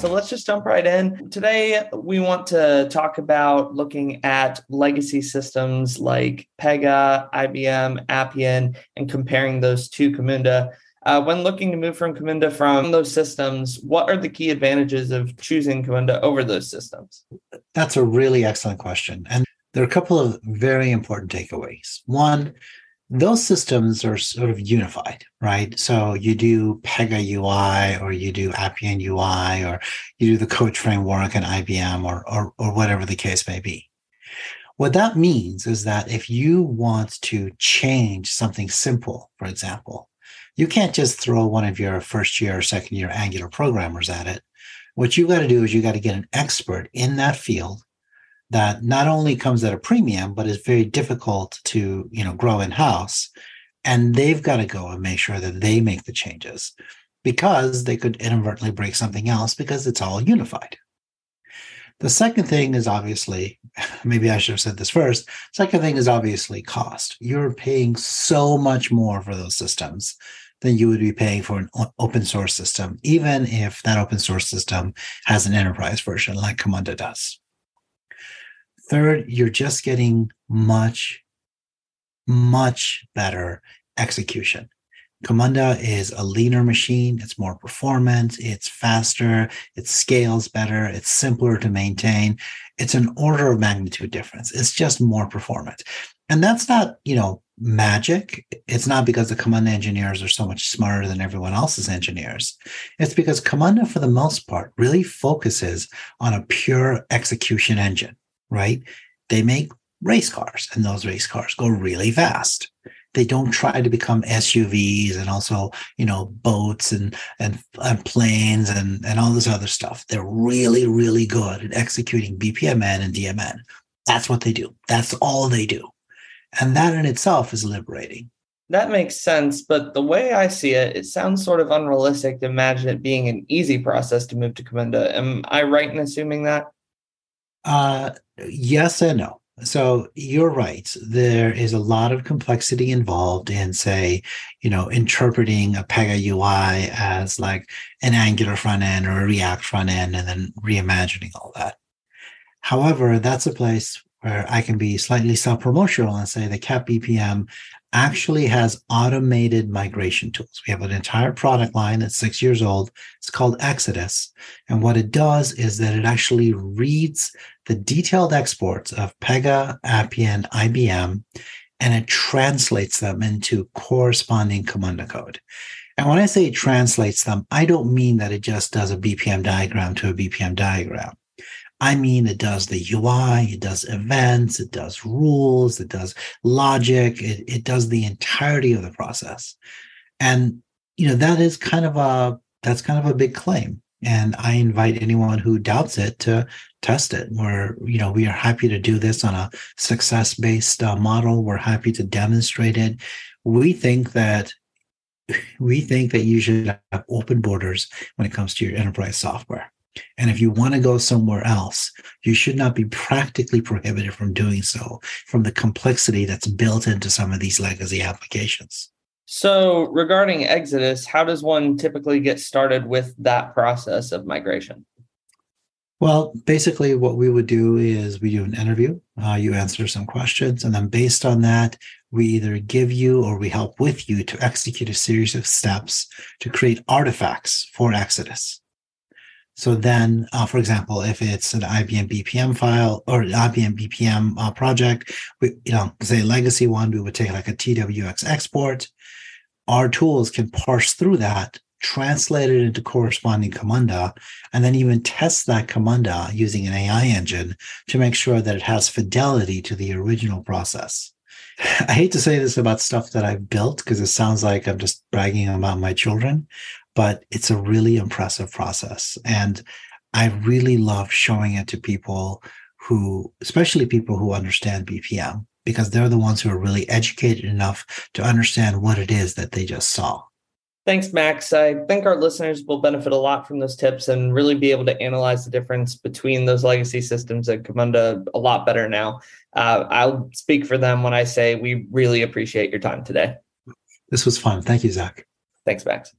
so let's just jump right in. Today, we want to talk about looking at legacy systems like Pega, IBM, Appian, and comparing those to Camunda. Uh, when looking to move from Camunda from those systems, what are the key advantages of choosing Camunda over those systems? That's a really excellent question. And there are a couple of very important takeaways. One, those systems are sort of unified, right? So you do Pega UI or you do Appian UI or you do the coach framework and IBM or, or, or whatever the case may be. What that means is that if you want to change something simple, for example, you can't just throw one of your first year or second year Angular programmers at it. What you got to do is you got to get an expert in that field that not only comes at a premium, but is very difficult to, you know, grow in house. And they've got to go and make sure that they make the changes because they could inadvertently break something else because it's all unified. The second thing is obviously, maybe I should have said this first. Second thing is obviously cost. You're paying so much more for those systems than you would be paying for an open source system, even if that open source system has an enterprise version like Camunda does. Third, you're just getting much, much better execution. Camunda is a leaner machine. It's more performant. It's faster. It scales better. It's simpler to maintain. It's an order of magnitude difference. It's just more performant. And that's not, you know, magic. It's not because the Camunda engineers are so much smarter than everyone else's engineers. It's because Camunda, for the most part, really focuses on a pure execution engine right? They make race cars and those race cars go really fast. They don't try to become SUVs and also, you know, boats and, and, and planes and, and all this other stuff. They're really, really good at executing BPMN and DMN. That's what they do. That's all they do. And that in itself is liberating. That makes sense, but the way I see it, it sounds sort of unrealistic to imagine it being an easy process to move to Camunda. Am I right in assuming that? Uh, yes and no. So you're right. There is a lot of complexity involved in, say, you know, interpreting a Pega UI as like an Angular front end or a React front end, and then reimagining all that. However, that's a place where I can be slightly self-promotional and say the CAP BPM actually has automated migration tools. We have an entire product line that's six years old. It's called Exodus. And what it does is that it actually reads the detailed exports of Pega, Appian, IBM, and it translates them into corresponding Camunda code. And when I say it translates them, I don't mean that it just does a BPM diagram to a BPM diagram. I mean, it does the UI, it does events, it does rules, it does logic, it, it does the entirety of the process. And, you know, that is kind of a, that's kind of a big claim. And I invite anyone who doubts it to test it. We're, you know, we are happy to do this on a success based uh, model. We're happy to demonstrate it. We think that we think that you should have open borders when it comes to your enterprise software. And if you want to go somewhere else, you should not be practically prohibited from doing so from the complexity that's built into some of these legacy applications. So, regarding Exodus, how does one typically get started with that process of migration? Well, basically, what we would do is we do an interview, uh, you answer some questions, and then based on that, we either give you or we help with you to execute a series of steps to create artifacts for Exodus. So then, uh, for example, if it's an IBM BPM file or an IBM BPM uh, project, we, you know, say legacy one, we would take like a TWX export. Our tools can parse through that, translate it into corresponding Camunda, and then even test that Camunda using an AI engine to make sure that it has fidelity to the original process. I hate to say this about stuff that I've built because it sounds like I'm just bragging about my children, but it's a really impressive process. And I really love showing it to people who, especially people who understand BPM, because they're the ones who are really educated enough to understand what it is that they just saw. Thanks, Max. I think our listeners will benefit a lot from those tips and really be able to analyze the difference between those legacy systems at Camunda a lot better now. Uh, I'll speak for them when I say we really appreciate your time today. This was fun. Thank you, Zach. Thanks, Max.